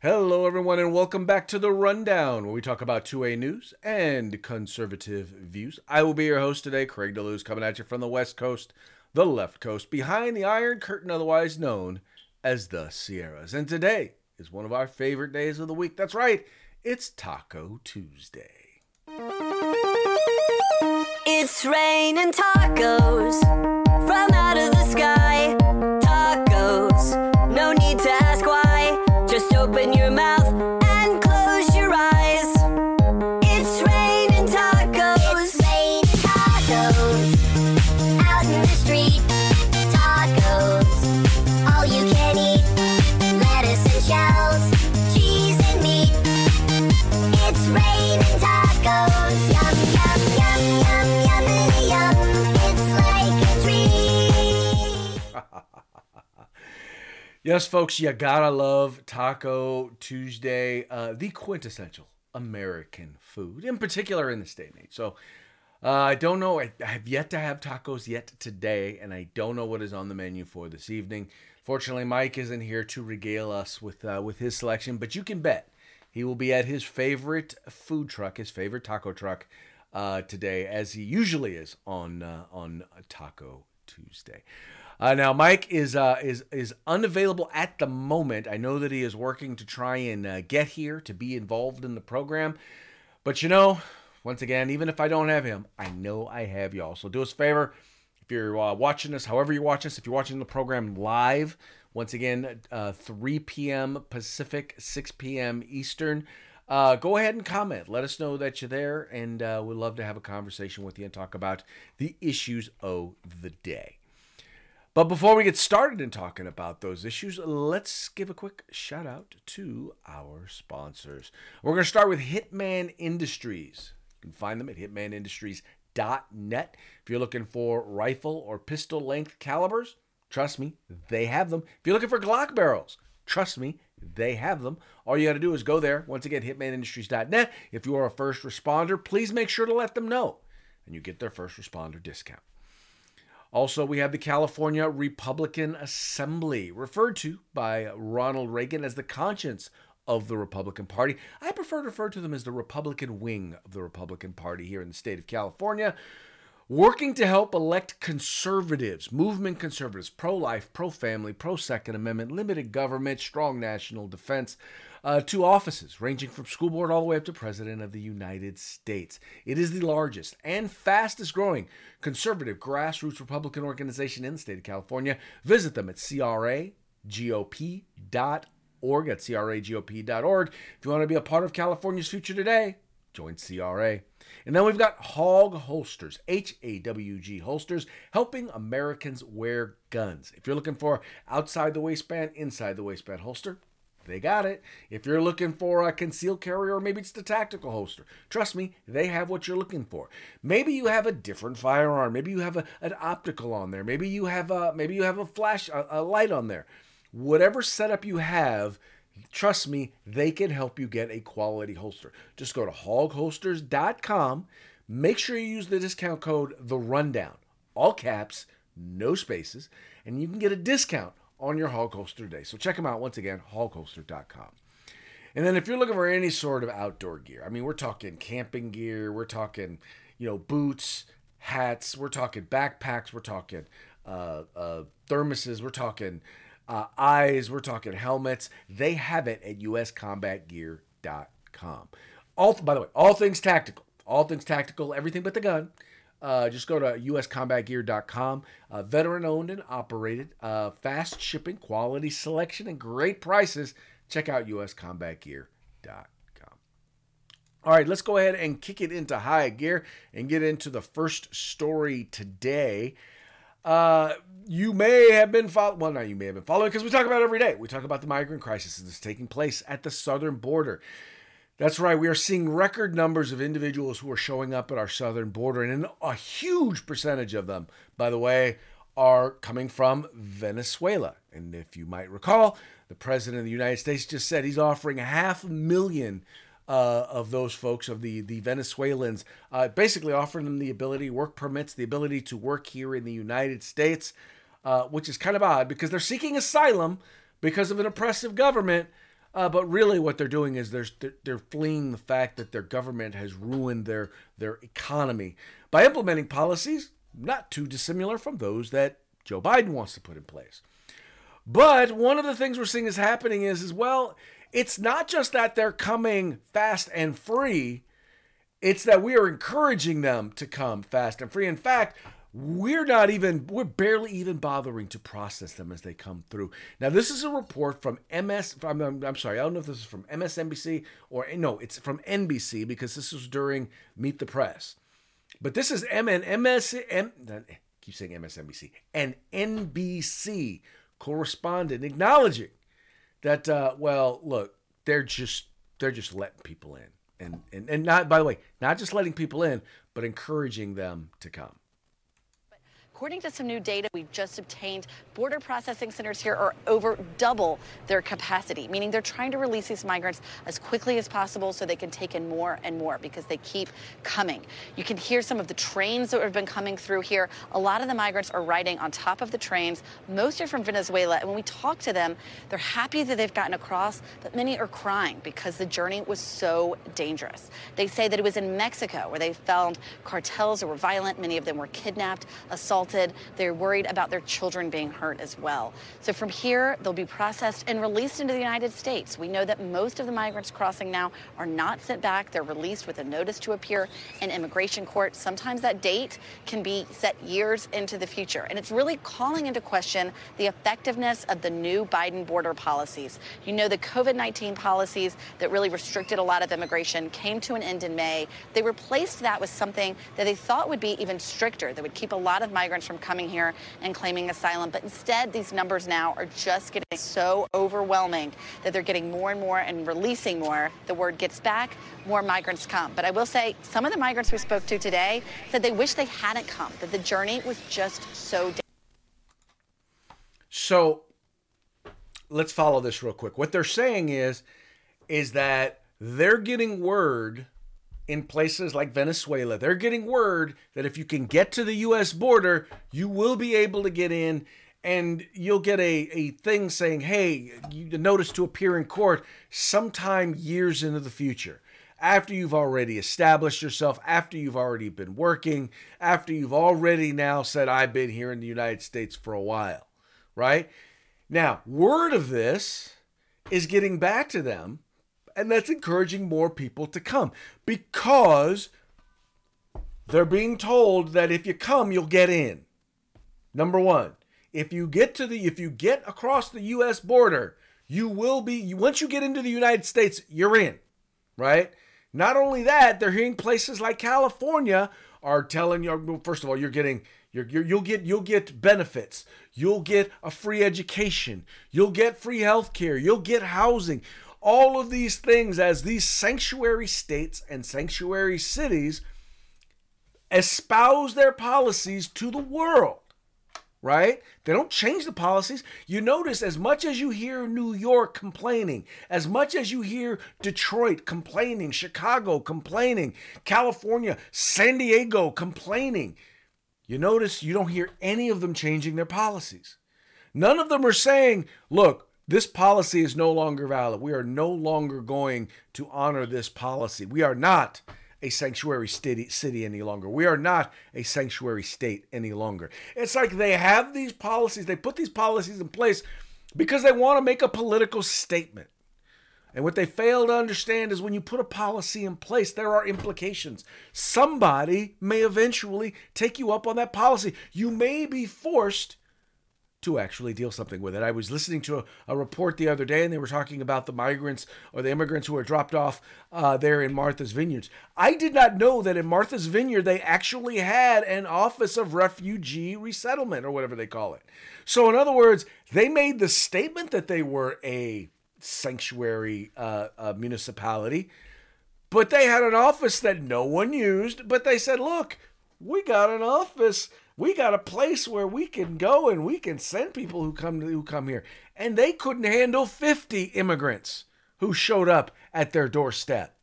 Hello, everyone, and welcome back to the Rundown, where we talk about 2A news and conservative views. I will be your host today, Craig DeLuz, coming at you from the West Coast, the left coast, behind the Iron Curtain, otherwise known as the Sierras. And today is one of our favorite days of the week. That's right, it's Taco Tuesday. It's raining tacos from Yes, folks, you gotta love Taco Tuesday, uh, the quintessential American food, in particular in this day and age. So, uh, I don't know. I have yet to have tacos yet today, and I don't know what is on the menu for this evening. Fortunately, Mike isn't here to regale us with uh, with his selection, but you can bet he will be at his favorite food truck, his favorite taco truck, uh, today, as he usually is on uh, on Taco Tuesday. Uh, now, Mike is uh, is is unavailable at the moment. I know that he is working to try and uh, get here to be involved in the program, but you know, once again, even if I don't have him, I know I have y'all. So do us a favor. If you're uh, watching us, however you watch us, if you're watching the program live, once again, uh, 3 p.m. Pacific, 6 p.m. Eastern, uh, go ahead and comment. Let us know that you're there, and uh, we'd love to have a conversation with you and talk about the issues of the day. But before we get started in talking about those issues, let's give a quick shout out to our sponsors. We're going to start with Hitman Industries. You can find them at hitmanindustries.net. If you're looking for rifle or pistol length calibers, trust me, they have them. If you're looking for Glock barrels, trust me, they have them. All you got to do is go there. Once again, hitmanindustries.net. If you are a first responder, please make sure to let them know, and you get their first responder discount. Also, we have the California Republican Assembly, referred to by Ronald Reagan as the conscience of the Republican Party. I prefer to refer to them as the Republican wing of the Republican Party here in the state of California, working to help elect conservatives, movement conservatives, pro life, pro family, pro Second Amendment, limited government, strong national defense, uh, offices ranging from school board all the way up to President of the United States. It is the largest and fastest growing conservative grassroots Republican organization in the state of California. Visit them at cragop.org, at cragop.org. If you want to be a part of California's future today, join CRA. And then we've got Hawg Holsters, H A W G Holsters, helping Americans wear guns. If you're looking for outside the waistband, inside the waistband holster, they got it. If you're looking for a concealed carry or maybe it's the tactical holster, trust me, they have what you're looking for. Maybe you have a different firearm. Maybe you have a, an optical on there. Maybe you have a maybe you have a flash a, a light on there. Whatever setup you have, trust me, they can help you get a quality holster. Just go to hawgholsters.com. Make sure you use the discount code the rundown, all caps, no spaces, and you can get a discount on your Hawg holster today. So check them out once again, hawgholster.com. And then if you're looking for any sort of outdoor gear, I mean, we're talking camping gear, we're talking, you know, boots, hats, we're talking backpacks, we're talking uh, uh, thermoses, we're talking uh, eyes, we're talking helmets. They have it at uscombatgear.com. All, by the way, all things tactical, all things tactical, everything but the gun. Uh, just go to uscombatgear.com. Uh, veteran owned and operated, uh, fast shipping, quality selection, and great prices. Check out uscombatgear.com. All right, let's go ahead and kick it into high gear and get into the first story today. Uh, you may have been following, well, not you may have been following because we talk about every day. We talk about the migrant crisis that's taking place at the southern border. That's right. We are seeing record numbers of individuals who are showing up at our southern border, and a huge percentage of them, by the way, are coming from Venezuela. And if you might recall, the president of the United States just said he's offering half a million uh, of those folks, of the, the Venezuelans, uh, basically offering them the ability, work permits, the ability to work here in the United States, uh, which is kind of odd because they're seeking asylum because of an oppressive government. Uh, but really, what they're doing is they're, they're fleeing the fact that their government has ruined their their economy by implementing policies not too dissimilar from those that Joe Biden wants to put in place. But one of the things we're seeing is happening is as well, it's not just that they're coming fast and free, it's that we are encouraging them to come fast and free. In fact, we're not even we're barely even bothering to process them as they come through. Now this is a report from ms i'm, I'm, I'm sorry i don't know if this is from msnbc or no it's from nbc because this was during meet the press. But this is M and MS M, I keep saying MSNBC and NBC correspondent acknowledging that uh, well look they're just they're just letting people in. And, and and not by the way not just letting people in but encouraging them to come According to some new data we've just obtained, border processing centers here are over double their capacity, meaning they're trying to release these migrants as quickly as possible so they can take in more and more because they keep coming. You can hear some of the trains that have been coming through here. A lot of the migrants are riding on top of the trains. Most are from Venezuela. And when we talk to them, they're happy that they've gotten across, but many are crying because the journey was so dangerous. They say that it was in Mexico where they found cartels that were violent. Many of them were kidnapped, assaulted assaulted. They're worried about their children being hurt as well. So from here, they'll be processed and released into the United States. We know that most of the migrants crossing now are not sent back. They're released with a notice to appear in immigration court. Sometimes that date can be set years into the future. And it's really calling into question the effectiveness of the new Biden border policies. You know, the COVID 19 policies that really restricted a lot of immigration came to an end in May. They replaced that with something that they thought would be even stricter, that would keep a lot of migrants from coming here and claiming asylum. But instead, these numbers now are just getting so overwhelming that they're getting more and more and releasing more. The word gets back, more migrants come. But I will say, some of the migrants we spoke to today said they wish they hadn't come, that the journey was just so. So let's follow this real quick. What they're saying is, is that they're getting word in places like Venezuela. They're getting word that if you can get to the US border, you will be able to get in and you'll get a, a thing saying, hey, you notice to appear in court sometime years into the future. After you've already established yourself, after you've already been working, after you've already now said, I've been here in the United States for a while, right? Now, word of this is getting back to them and that's encouraging more people to come because they're being told that if you come, you'll get in. Number one, if you get to the if you get across the U.S. border, you will be once you get into the United States, you're in, right? Not only that, they're hearing places like California are telling you. Well, First of all, you're getting you will get you'll get benefits. You'll get a free education. You'll get free health care. You'll get housing all of these things as these sanctuary states and sanctuary cities espouse their policies to the world right? They don't change the policies. You notice as much as you hear New York complaining, as much as you hear Detroit complaining, Chicago complaining, California, San Diego complaining, you notice you don't hear any of them changing their policies. None of them are saying, look, this policy is no longer valid. We are no longer going to honor this policy. We are not a sanctuary city any longer. We are not a sanctuary state any longer. It's like they have these policies, they put these policies in place because they want to make a political statement. And what they fail to understand is when you put a policy in place, there are implications. Somebody may eventually take you up on that policy. You may be forced to actually deal something with it. I was listening to a, a, report the other day, and they were talking about the migrants or the immigrants who were dropped off uh, there in Martha's Vineyards. I did not know that in Martha's Vineyard they actually had an Office of Refugee Resettlement or whatever they call it. So, in other words, they made the statement that they were a sanctuary uh, municipality, but they had an office that no one used. But they said, "Look, we got an office." We got a place where we can go and we can send people who come who come here. And they couldn't handle 50 immigrants who showed up at their doorstep.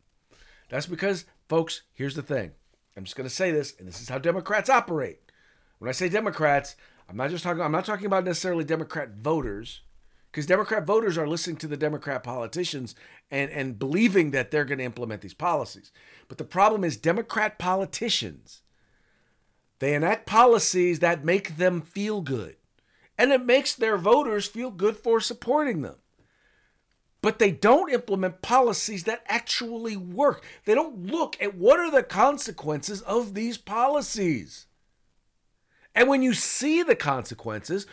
That's because folks here's the thing. I'm just going to say this and this is how democrats operate. When i say democrats i'm not just talking i'm not talking about necessarily democrat voters because Democrat voters are listening to the Democrat politicians and, and believing that they're going to implement these policies. But the problem is, Democrat politicians, they enact policies that make them feel good. And it makes their voters feel good for supporting them. But they don't implement policies that actually work. They don't look at what are the consequences of these policies. And when you see the consequences,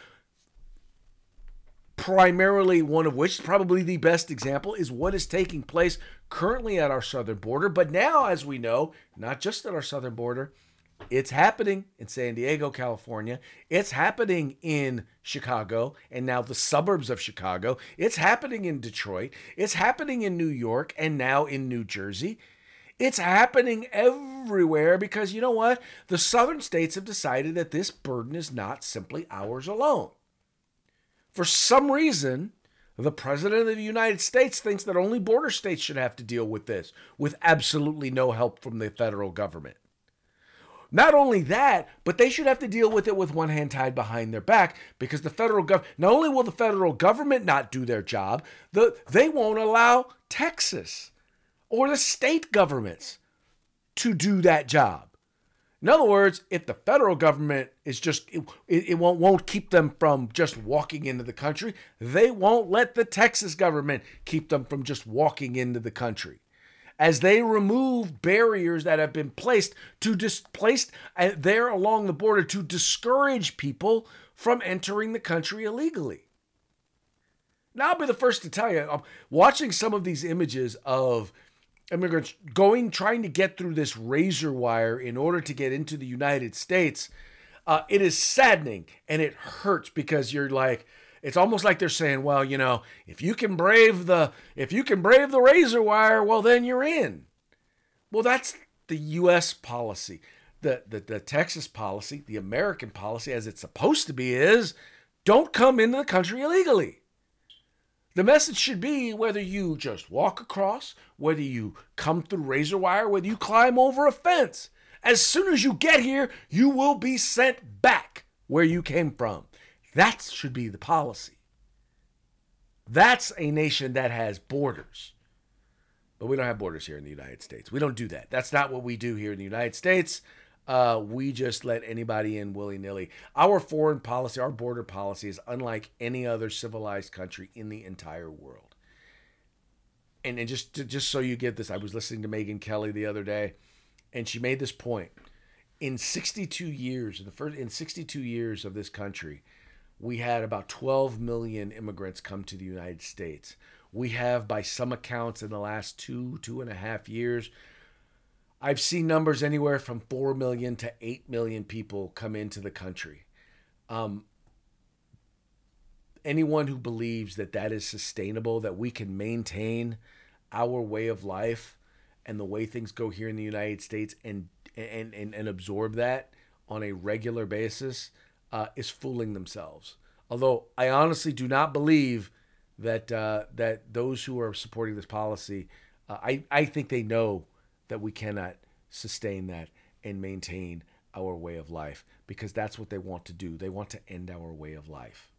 primarily one of which, probably the best example, is what is taking place currently at our southern border. But now, as we know, not just at our southern border, it's happening in San Diego, California. It's happening in Chicago and now the suburbs of Chicago. It's happening in Detroit. It's happening in New York and now in New Jersey. It's happening everywhere because you know what? The southern states have decided that this burden is not simply ours alone. For some reason, the President of the United States thinks that only border states should have to deal with this with absolutely no help from the federal government. Not only that, but they should have to deal with it with one hand tied behind their back because the federal government, not only will the federal government not do their job, the, they won't allow Texas or the state governments to do that job. In other words, if the federal government is just, it, it won't, won't keep them from just walking into the country, they won't let the Texas government keep them from just walking into the country as they remove barriers that have been placed to displaced uh, there along the border to discourage people from entering the country illegally. Now, I'll be the first to tell you, I'm watching some of these images of immigrants going, trying to get through this razor wire in order to get into the United States. Uh, it is saddening and it hurts because you're like, it's almost like they're saying, well, you know, if you can brave the if you can brave the razor wire, well then you're in. Well, that's the US policy. The, the the Texas policy, the American policy as it's supposed to be is don't come into the country illegally. The message should be whether you just walk across, whether you come through razor wire, whether you climb over a fence. As soon as you get here, you will be sent back where you came from. That should be the policy. That's a nation that has borders. But we don't have borders here in the United States. We don't do that. That's not what we do here in the United States. Uh, we just let anybody in willy nilly. Our foreign policy, our border policy is unlike any other civilized country in the entire world. And, and just to, just so you get this, I was listening to Megyn Kelly the other day, and she made this point. In 62 years, in the first in 62 years of this country, we had about 12 million immigrants come to the United States. We have, by some accounts, in the last two, two and a half years, I've seen numbers anywhere from 4 million to 8 million people come into the country. Um, anyone who believes that that is sustainable, that we can maintain our way of life and the way things go here in the United States and and and, and absorb that on a regular basis uh, is fooling themselves. Although I honestly do not believe that uh, that those who are supporting this policy, uh, I I think they know that we cannot sustain that and maintain our way of life because that's what they want to do. They want to end our way of life.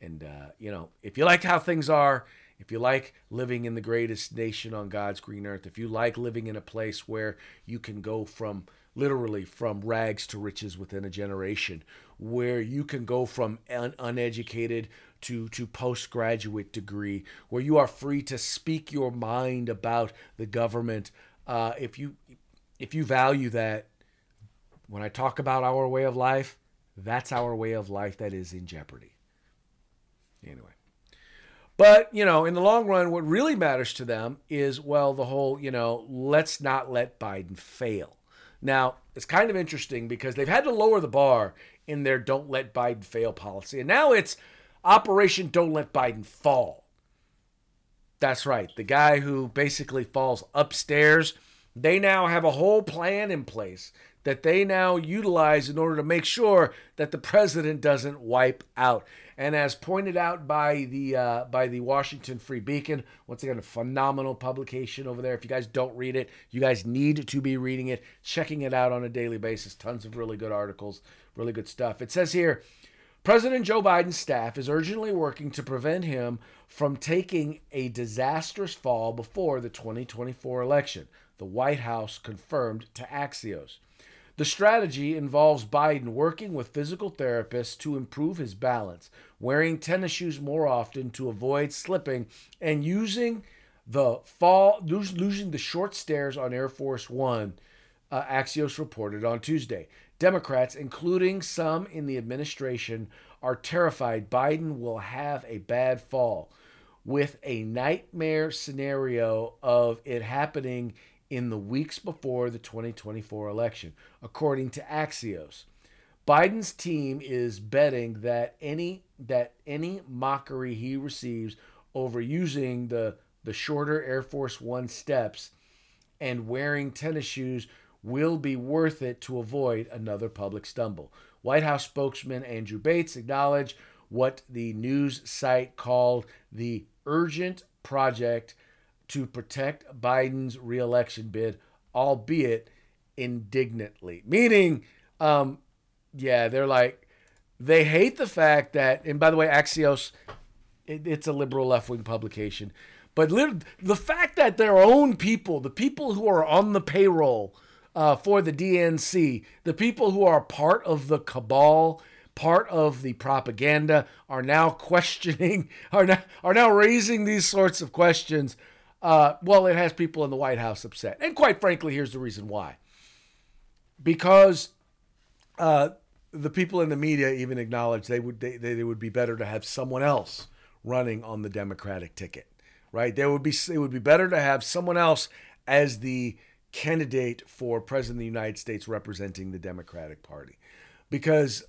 And uh, you know, if you like how things are, if you like living in the greatest nation on God's green earth, if you like living in a place where you can go from literally from rags to riches within a generation, where you can go from un- uneducated to to postgraduate degree, where you are free to speak your mind about the government. Uh, if you if you value that, when I talk about our way of life, that's our way of life that is in jeopardy. Anyway. But, you know, in the long run, what really matters to them is, well, the whole, you know, let's not let Biden fail. Now, it's kind of interesting because they've had to lower the bar in their don't let Biden fail policy. And now it's Operation Don't Let Biden Fall. That's right. The guy who basically falls upstairs, they now have a whole plan in place that they now utilize in order to make sure that the president doesn't wipe out. And as pointed out by the uh, by the Washington Free Beacon, once again, a phenomenal publication over there. If you guys don't read it, you guys need to be reading it, checking it out on a daily basis. Tons of really good articles, really good stuff. It says here. President Joe Biden's staff is urgently working to prevent him from taking a disastrous fall before the 2024 election, the White House confirmed to Axios. The strategy involves Biden working with physical therapists to improve his balance, wearing tennis shoes more often to avoid slipping, and using the fall losing the short stairs on Air Force One. Uh, Axios reported on Tuesday. Democrats, including some in the administration, are terrified Biden will have a bad fall, with a nightmare scenario of it happening in the weeks before the 2024 election, according to Axios. Biden's team is betting that any that any mockery he receives over using the the shorter Air Force 1 steps and wearing tennis shoes will be worth it to avoid another public stumble. White House spokesman Andrew Bates acknowledged what the news site called the urgent project to protect Biden's reelection bid, albeit indignantly. Meaning, um, yeah, they're like, they hate the fact that, and by the way, Axios, it, it's a liberal left wing publication, but the fact that their own people, the people who are on the payroll uh, for the DNC, the people who are part of the cabal, part of the propaganda, are now questioning, are now, are now raising these sorts of questions. Uh, well, it has people in the White House upset. And quite frankly, here's the reason why. Because uh, the people in the media even acknowledge they would they, they would be better to have someone else running on the Democratic ticket, right? There would be it would be better to have someone else as the candidate for president of the United States representing the Democratic Party, because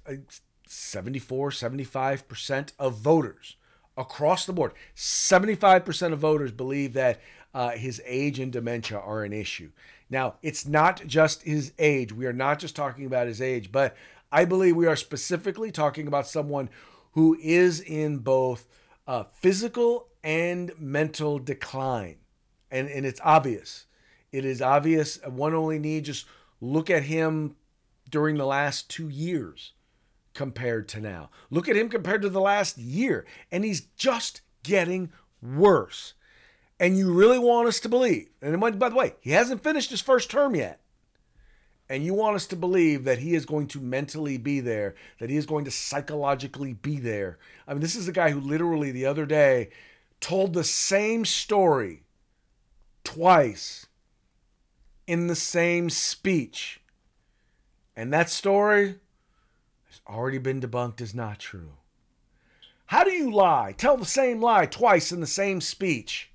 74, 75 percent of voters across the board, 75 percent of voters believe that uh, his age and dementia are an issue. Now, it's not just his age. We are not just talking about his age, but I believe we are specifically talking about someone who is in both uh, physical and mental decline. And, and it's obvious. It is obvious. One only need just look at him during the last two years compared to now. Look at him compared to the last year, and he's just getting worse and you really want us to believe, and by the way, he hasn't finished his first term yet, and you want us to believe that he is going to mentally be there, that he is going to psychologically be there. I mean, this is a guy who literally the other day told the same story twice in the same speech. And that story already been debunked as not true. How do you lie? Tell the same lie twice in the same speech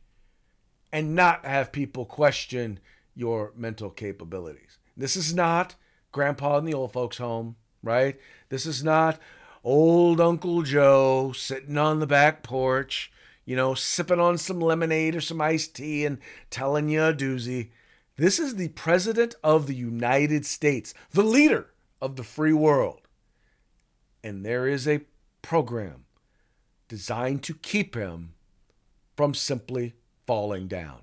and not have people question your mental capabilities. This is not grandpa in the old folks' home, right? This is not old Uncle Joe sitting on the back porch, you know, sipping on some lemonade or some iced tea and telling you a doozy. This is the President of the United States, the leader of the free world. And there is a program designed to keep him from simply falling down.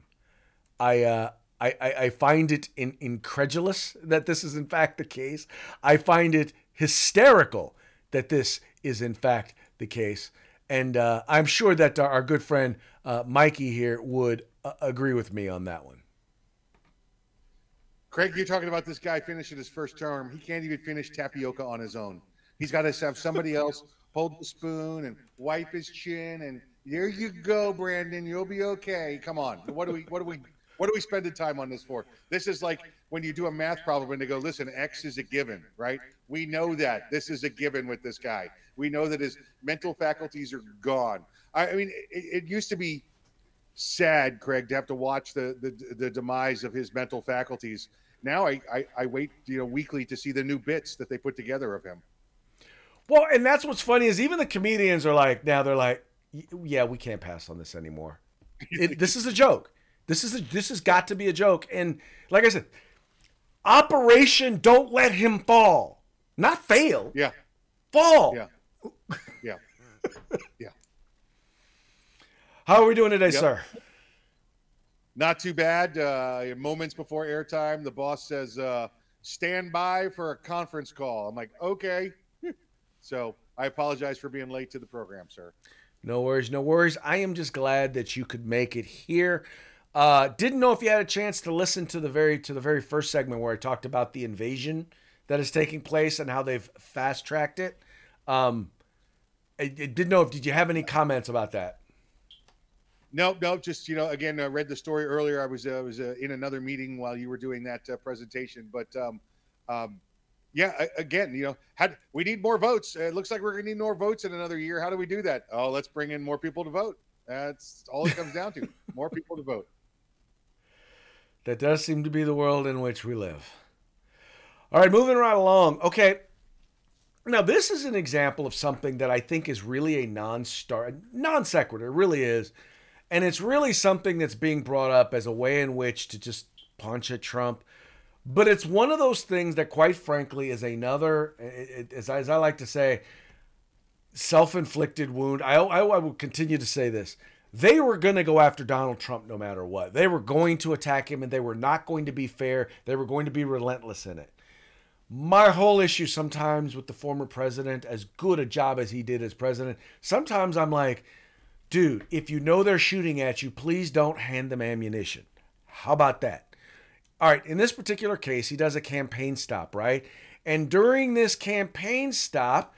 I, uh, I, I, find it in, incredulous that this is in fact the case. I find it hysterical that this is in fact the case. And uh, I'm sure that our, our good friend uh, Mikey here would uh, agree with me on that one. Craig, you're talking about this guy finishing his first term. He can't even finish tapioca on his own. He's got to have somebody else hold the spoon and wipe his chin and there you go, Brandon. You'll be okay. Come on. What do we? What do we? What are we spending time on this for? This is like when you do a math problem and they go, listen, X is a given, right? We know that this is a given with this guy. We know that his mental faculties are gone. I, I mean, it, it, used to be sad, Craig, to have to watch the, the, the demise of his mental faculties. Now I, I, I wait, you know, weekly to see the new bits that they put together of him. Well, and that's what's funny is even the comedians are like, now they're like, yeah, we can't pass on this anymore. It, this is a joke. This is a, this has got to be a joke. And like I said, Operation Don't Let Him Fall, not fail. Yeah, fall. Yeah, yeah, yeah. How are we doing today, yep. sir? Not too bad. Uh, moments before airtime, the boss says, uh, "Stand by for a conference call." I'm like, "Okay." So I apologize for being late to the program, sir. No worries, no worries. I am just glad that you could make it here. Uh, didn't know if you had a chance to listen to the very to the very first segment where I talked about the invasion that is taking place and how they've fast tracked it. Um, I, I didn't know if did you have any comments about that? No, no, just you know, again, I read the story earlier. I was uh, was uh, in another meeting while you were doing that uh, presentation, but um, um, yeah, again, you know, had we need more votes. It looks like we're going to need more votes in another year. How do we do that? Oh, let's bring in more people to vote. That's all it comes down to. More people to vote. That does seem to be the world in which we live. All right, moving right along. Okay. Now, this is an example of something that I think is really a non-star, non sequitur, it really is. And it's really something that's being brought up as a way in which to just punch at Trump. But it's one of those things that, quite frankly, is another, as I, as I like to say, self-inflicted wound. I, I, I will continue to say this. They were going to go after Donald Trump no matter what. They were going to attack him and they were not going to be fair. They were going to be relentless in it. My whole issue sometimes with the former president, as good a job as he did as president, sometimes I'm like, dude, if you know they're shooting at you, please don't hand them ammunition. How about that? All right, in this particular case, he does a campaign stop, right? And during this campaign stop,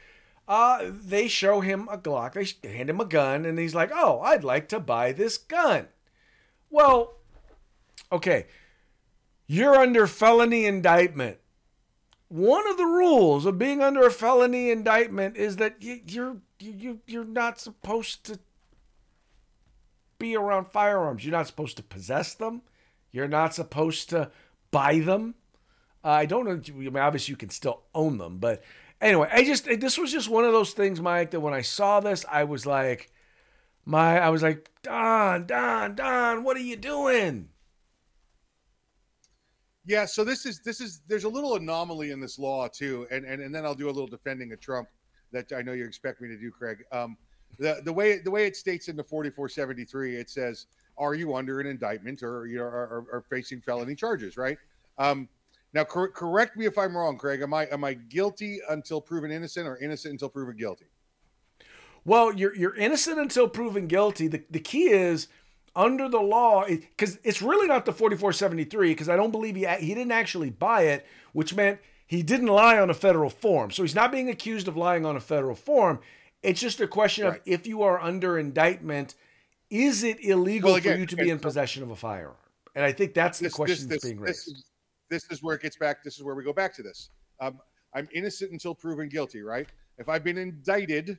uh, they show him a Glock. They hand him a gun, and he's like, "Oh, I'd like to buy this gun." Well, okay, you're under felony indictment. One of the rules of being under a felony indictment is that you, you're you you're not supposed to be around firearms. You're not supposed to possess them. You're not supposed to buy them. Uh, I don't know. I mean, obviously, you can still own them, but anyway, I just this was just one of those things, Mike. That when I saw this, I was like, my, I was like, Don, Don, Don, what are you doing? Yeah, so this is this is there's a little anomaly in this law too, and and, and then I'll do a little defending of Trump that I know you expect me to do, Craig. Um, the the way the way it states in the 4473, it says, "Are you under an indictment or you know are, are facing felony charges?" Right. Um, now, cor- correct me if I'm wrong, Craig. Am I am I guilty until proven innocent or innocent until proven guilty? Well, you're you're innocent until proven guilty. The the key is under the law because it's really not the 4473 because I don't believe he he didn't actually buy it, which meant he didn't lie on a federal form. So he's not being accused of lying on a federal form. It's just a question Right. of if you are under indictment, is it illegal Well, again, for you to be in so- possession of a firearm? And I think that's the question this, that's being raised. This is, this is where it gets back. This is where we go back to this. Um, I'm innocent until proven guilty, right? If I've been indicted,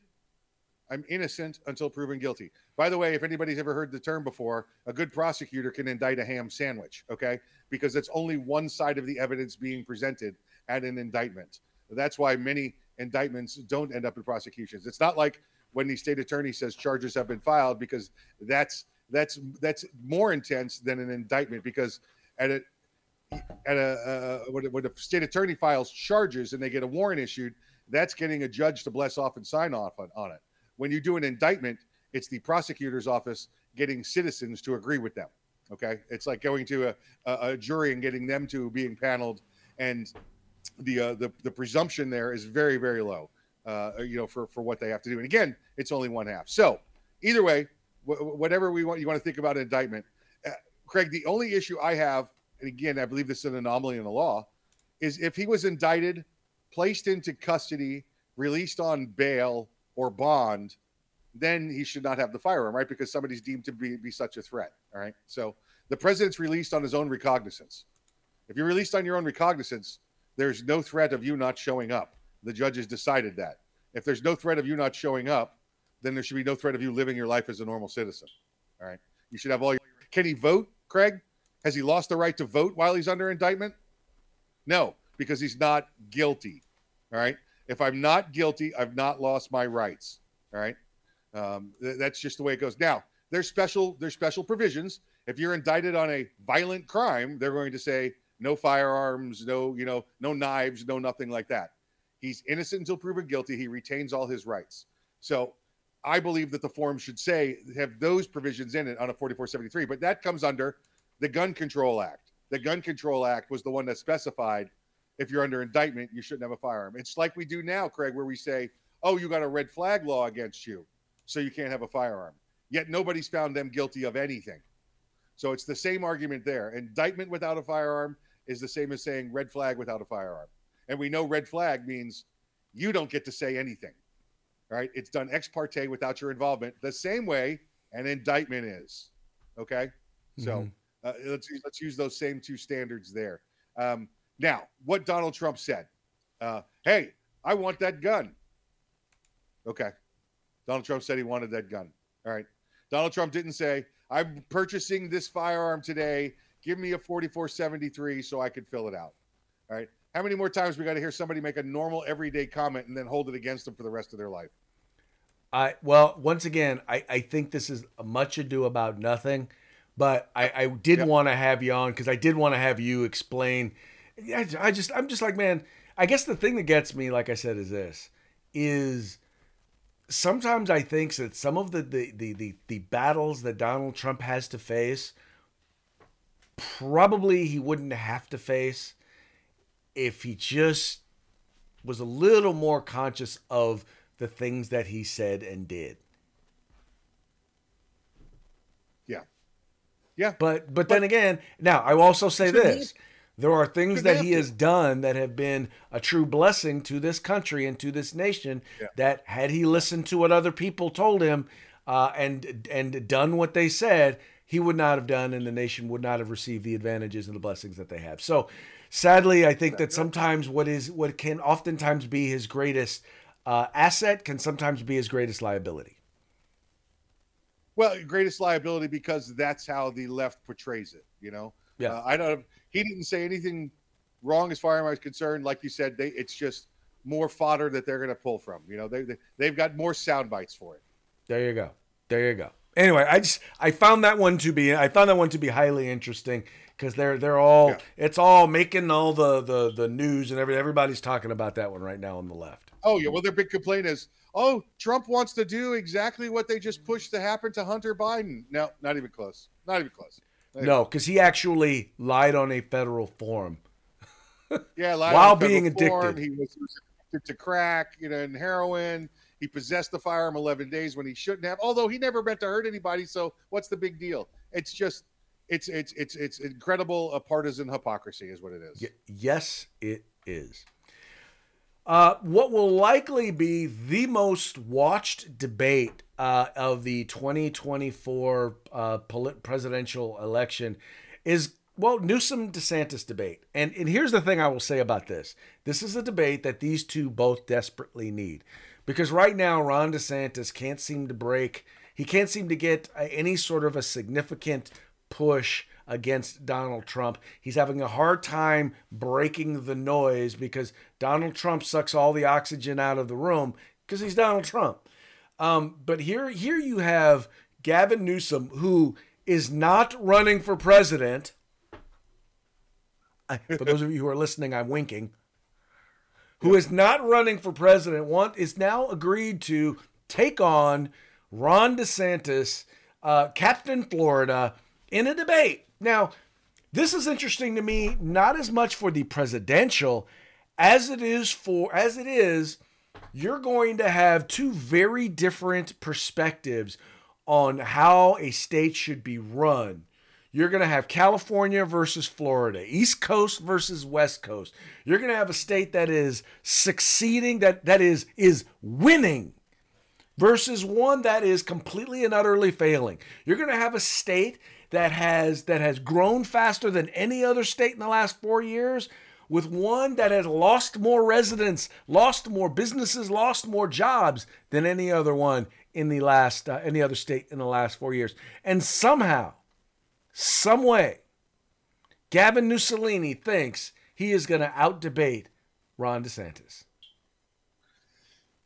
I'm innocent until proven guilty. By the way, if anybody's ever heard the term before, a good prosecutor can indict a ham sandwich, okay? Because it's only one side of the evidence being presented at an indictment. That's why many indictments don't end up in prosecutions. It's not like when the state attorney says charges have been filed because that's that's that's more intense than an indictment because at a at a uh, when, when a state attorney files charges and they get a warrant issued, that's getting a judge to bless off and sign off on, on it. When you do an indictment, it's the prosecutor's office getting citizens to agree with them. Okay, it's like going to a, a, a jury and getting them to being paneled, and the uh, the the presumption there is very very low. Uh, you know, for for what they have to do. And again, it's only one half. So either way, wh- whatever we want, you want to think about an indictment. Uh, Craig, the only issue I have, and again, I believe this is an anomaly in the law, is if he was indicted, placed into custody, released on bail or bond, then he should not have the firearm, right? Because somebody's deemed to be, be such a threat. All right. So the president's released on his own recognizance. If you're released on your own recognizance, there's no threat of you not showing up. The judge has decided that. If there's no threat of you not showing up, then there should be no threat of you living your life as a normal citizen. All right. You should have all your. Can he vote, Craig? Has he lost the right to vote while he's under indictment? No, because he's not guilty. All right. If I'm not guilty, I've not lost my rights. All right. Um, th- that's just the way it goes. Now, there's special there's special provisions. If you're indicted on a violent crime, they're going to say no firearms, no you know, no knives, no nothing like that. He's innocent until proven guilty. He retains all his rights. So I believe that the form should say have those provisions in it on a 4473, but that comes under the Gun Control Act. The Gun Control Act was the one that specified if you're under indictment, you shouldn't have a firearm. It's like we do now, Craig, where we say, oh, you got a red flag law against you, so you can't have a firearm. Yet nobody's found them guilty of anything. So it's the same argument there. Indictment without a firearm is the same as saying red flag without a firearm. And we know red flag means you don't get to say anything. Right? It's done ex parte without your involvement, the same way an indictment is. Okay. So uh, let's use, let's use those same two standards there. Um, now, what Donald Trump said, uh, "Hey, I want that gun." Okay, Donald Trump said he wanted that gun. All right, Donald Trump didn't say, "I'm purchasing this firearm today. Give me a 4473 so I can fill it out." All right. How many more times we got to hear somebody make a normal everyday comment and then hold it against them for the rest of their life? I well, once again, I, I think this is a much ado about nothing, but I, I did Yep. want to have you on because I did want to have you explain. I, I just I'm just like man. I guess the thing that gets me, like I said, is this: is sometimes I think that some of the the the the, the battles that Donald Trump has to face, probably he wouldn't have to face if he just was a little more conscious of the things that he said and did. Yeah. Yeah. But but then again, now I will also say To me, this. There are things that he has done that have been a true blessing to this country and to this nation. Yeah. That had he listened to what other people told him uh, and and done what they said, he would not have done, and the nation would not have received the advantages and the blessings that they have. So, sadly, I think that sometimes what is what can oftentimes be his greatest uh, asset can sometimes be his greatest liability. Well, greatest liability because that's how the left portrays it. You know, Yeah. Uh, I don't. He didn't say anything wrong as far as I'm concerned. Like you said, they it's just more fodder that they're going to pull from. You know, they, they they've got more sound bites for it. There you go. There you go. Anyway, I just I found that one to be I found that one to be highly interesting because they're they're all Yeah. it's all making all the the the news and every everybody's talking about that one right now on the left. Oh yeah. Well, their big complaint is, oh, Trump wants to do exactly what they just pushed to happen to Hunter Biden. No, not even close. Not even close. Not No, because he actually lied on a federal form. Yeah, lied While being form. addicted. he was, he was addicted to crack, you know, and heroin. He possessed the firearm 11 days when he shouldn't have. Although he never meant to hurt anybody, so what's the big deal? It's just, it's it's it's it's incredible. A partisan hypocrisy is what it is. Yes, it is. Uh, what will likely be the most watched debate uh, of the 2024 uh, presidential election is, well, Newsom DeSantis debate. And, and here's the thing I will say about this this is a debate that these two both desperately need. Because right now, Ron DeSantis can't seem to break, he can't seem to get any sort of a significant push against Donald Trump. He's having a hard time breaking the noise because Donald Trump sucks all the oxygen out of the room because he's Donald Trump. Um, but here, here you have Gavin Newsom, who is not running for president. I- For those of you who are listening, I'm winking. Who is not running for president? Want is now agreed to take on Ron DeSantis, uh, Captain Florida, in a debate. Now, this is interesting to me, not as much for the presidential as it is for as it is you're going to have two very different perspectives on how a state should be run. You're going to have California versus Florida, East Coast versus West Coast. You're going to have a state that is succeeding that that is is winning versus one that is completely and utterly failing. You're going to have a state that has that has grown faster than any other state in the last 4 years with one that has lost more residents, lost more businesses, lost more jobs than any other one in the last uh, any other state in the last 4 years. And somehow some way Gavin Mussolini thinks he is going to outdebate Ron DeSantis.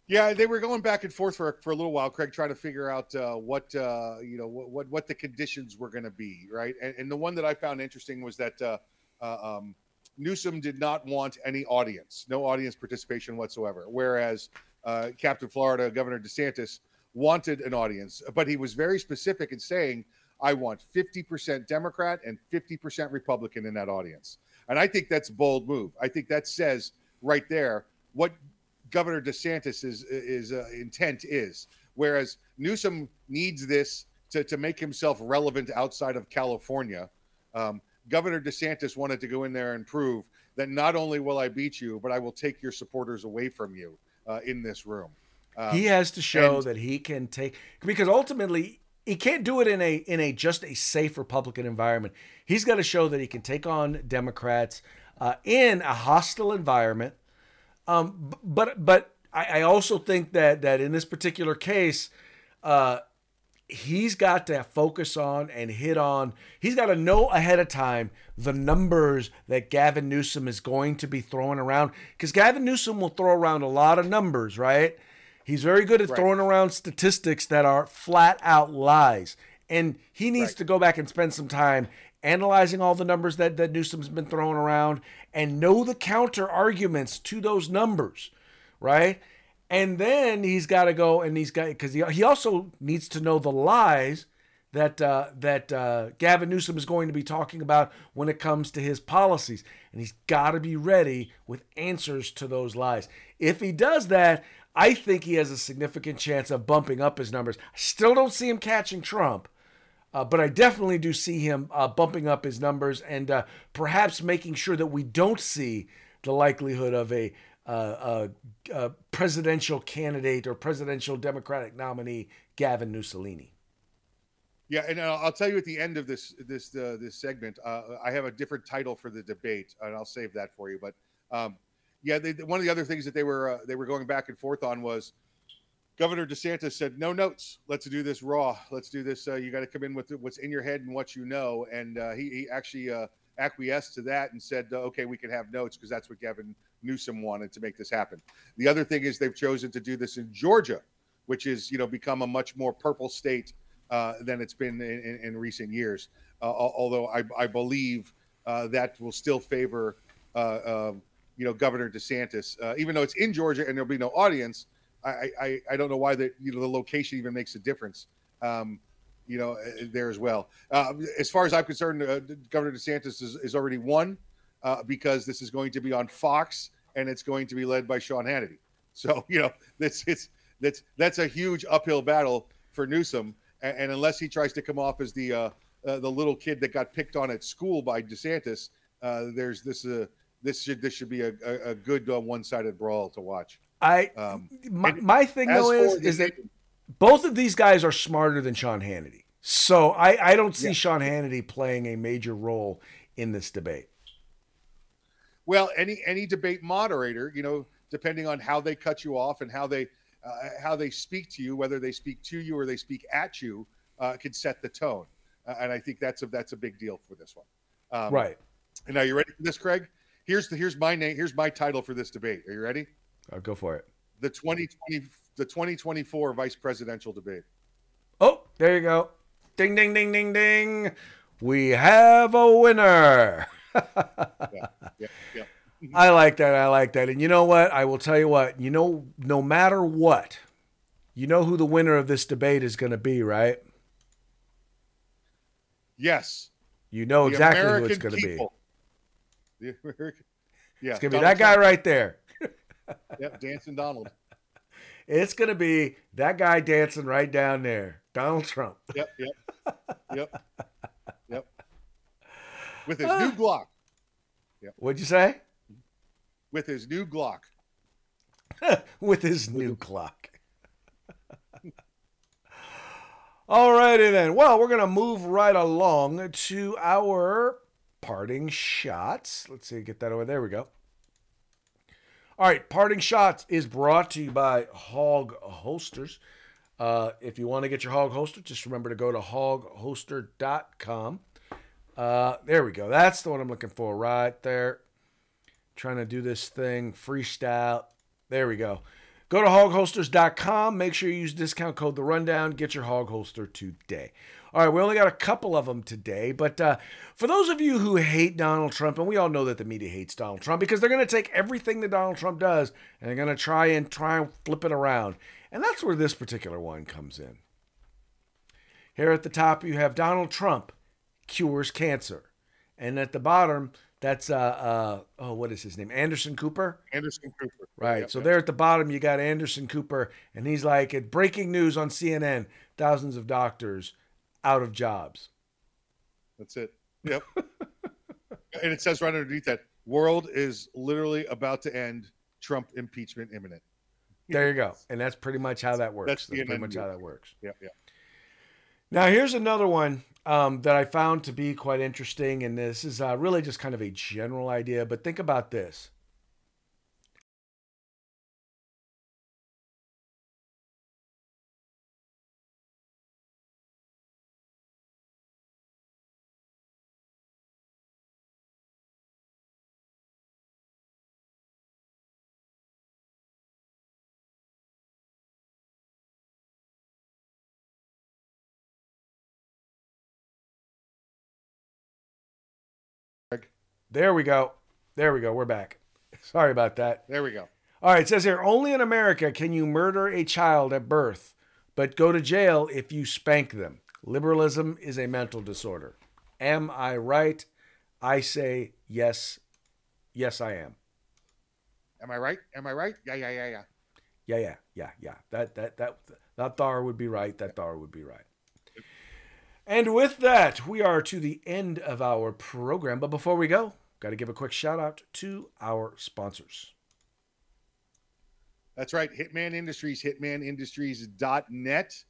Yeah, they were going back and forth for for a little while, Craig, trying to figure out uh, what uh, you know what, what what the conditions were going to be, right? And, and the one that I found interesting was that uh, uh, um, Newsom did not want any audience, no audience participation whatsoever, whereas uh, Captain Florida, Governor DeSantis, wanted an audience, but he was very specific in saying, "I want fifty percent Democrat and fifty percent Republican in that audience," and I think that's a bold move. I think that says right there what Governor DeSantis is is uh, intent is. Whereas Newsom needs this to to make himself relevant outside of California. Um, Governor DeSantis wanted to go in there and prove that not only will I beat you, but I will take your supporters away from you uh, in this room. Um, he has to show and- that he can take because ultimately he can't do it in a in a just a safe Republican environment. He's got to show that he can take on Democrats uh, in a hostile environment. Um, but but I, I also think that that in this particular case, uh, he's got to focus on and hit on. He's got to know ahead of time the numbers that Gavin Newsom is going to be throwing around because Gavin Newsom will throw around a lot of numbers, right? He's very good at Right. throwing around statistics that are flat out lies. And he needs Right. to go back and spend some time analyzing all the numbers that, that Newsom's been throwing around and know the counter arguments to those numbers, right? And then he's got to go and he's got because he, he also needs to know the lies that uh, that uh, Gavin Newsom is going to be talking about when it comes to his policies, and he's got to be ready with answers to those lies. If he does that, I think he has a significant chance of bumping up his numbers. I still don't see him catching Trump, uh, but I definitely do see him uh, bumping up his numbers and uh, perhaps making sure that we don't see the likelihood of a, uh, a, a presidential candidate or presidential Democratic nominee, Gavin Mussolini. Yeah, and uh, I'll tell you at the end of this this uh, this segment, uh, I have a different title for the debate, and I'll save that for you. But um, yeah, they, one of the other things that they were uh, they were going back and forth on was Governor DeSantis said, "No notes. Let's do this raw. Let's do this. Uh, you got to come in with what's in your head and what you know." And uh, he, he actually uh, acquiesced to that and said, uh, "Okay, we can have notes because that's what Gavin Newsom wanted to make this happen." The other thing is they've chosen to do this in Georgia, which is you know become a much more purple state uh, than it's been in, in, in recent years. Uh, although I, I believe that will still favor, um, you know, Governor DeSantis, uh, even though it's in Georgia and there'll be no audience. I, I, I don't know why the you know the location even makes a difference. Um, you know, uh, there as well. Uh, as far as I'm concerned, uh, Governor DeSantis is, is already won uh, because this is going to be on Fox and it's going to be led by Sean Hannity. So you know, that's it's that's that's a huge uphill battle for Newsom. And, and unless he tries to come off as the uh, the little kid that got picked on at school by DeSantis, there's this this should this should be a, a, a good uh, one sided brawl to watch. I Um, my, my thing though is is that both of these guys are smarter than Sean Hannity. So I, I don't see Yeah. Sean Hannity playing a major role in this debate. Well, any any debate moderator, you know, depending on how they cut you off and how they uh, how they speak to you, whether they speak to you or they speak at you, uh, can set the tone. Uh, and I think that's a that's a big deal for this one. Um, right. And now you ready for this, Craig? Here's the here's my name. Here's my title for this debate. Are you ready? I'll go for it. The 2020 the 2024 vice presidential debate. Oh, there you go. Ding ding ding ding ding. We have a winner. Yeah, yeah. I like that. I like that. And you know what? I will tell you what. You know, no matter what, you know who the winner of this debate is going to be, right? Yes. You know the exactly American who it's going to be. The American. Yeah. It's going to be Donald that guy Trump. right there. Yep, dancing Donald. It's going to be that guy dancing right down there, Donald Trump. Yep, yep, yep, yep. With his new ah. Glock. What'd you say? With his new Glock. With his new clock. Alrighty then. Well, we're gonna move right along to our parting shots. Let's see, get that over there. We go. All right, parting shots is brought to you by Hawg Holsters. Uh, if you want to get your Hawg holster, just remember to go to hawgholster.com. Uh, there we go. That's the one I'm looking for right there. Trying to do this thing freestyle. There we go. Go to hawgholsters.com. Make sure you use discount code The Rundown. Get your Hawg holster today. All right, we only got a couple of them today, but uh, for those of you who hate Donald Trump, and we all know that the media hates Donald Trump because they're going to take everything that Donald Trump does and they're going to try and try and flip it around, and that's where this particular one comes in. Here at the top, you have Donald Trump cures cancer, and at the bottom, That's uh uh oh what is his name? Anderson Cooper. Anderson Cooper. Right. Yep, so yep. there at the bottom, you got Anderson Cooper, and he's like, "At breaking news on CNN: thousands of doctors out of jobs." That's it. Yep. and it says right underneath that, world is literally about to end. Trump impeachment imminent. There you go, and that's pretty much how that works. That's That's, pretty much how that works. Yeah, yeah. Now here's another one um, that I found to be quite interesting, and this is uh, really just kind of a general idea. But think about this: there we go, there we go, we're back. Sorry about that. There we go. All right, it says here only in America can you murder a child at birth, but go to jail if you spank them. Liberalism is a mental disorder. Am I right? I say yes. Yes, I am. Am I right? Am I right? Yeah, yeah, yeah, yeah. Yeah, yeah, yeah, yeah. That that that that Thar would be right. That Thar would be right. And with that, we are to the end of our program. But before we go, got to give a quick shout out to our sponsors. That's right. Hitman Industries, hitmanindustries.net.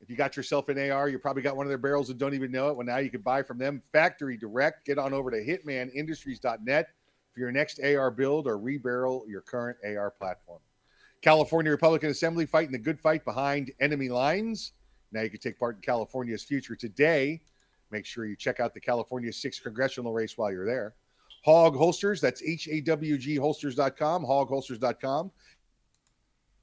If you got yourself an AR, you probably got one of their barrels and don't even know it. Well, now you can buy from them factory direct. Get on over to hitmanindustries.net for your next AR build or rebarrel your current AR platform. California Republican Assembly fighting the good fight behind enemy lines. Now you can take part in California's future today. Make sure you check out the California 6th congressional race while you're there. Hawg Holsters, that's H A W G holsters.com, hawgholsters.com.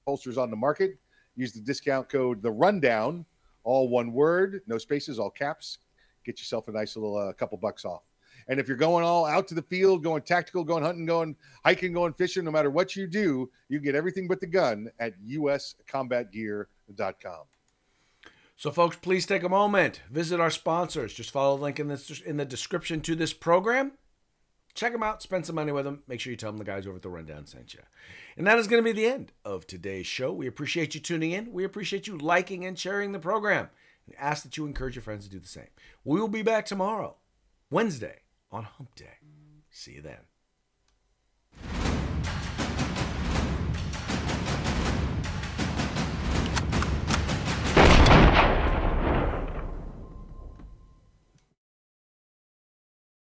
Holsters on the market. Use the discount code The Rundown, all one word, no spaces, all caps. Get yourself a nice little uh, couple bucks off. And if you're going all out to the field, going tactical, going hunting, going hiking, going fishing, no matter what you do, you get everything but the gun at uscombatgear.com. So, folks, please take a moment, visit our sponsors. Just follow the link in the, in the description to this program. Check them out, spend some money with them. Make sure you tell them the guys over at the Rundown sent you. And that is going to be the end of today's show. We appreciate you tuning in. We appreciate you liking and sharing the program. And ask that you encourage your friends to do the same. We will be back tomorrow, Wednesday, on Hump Day. See you then.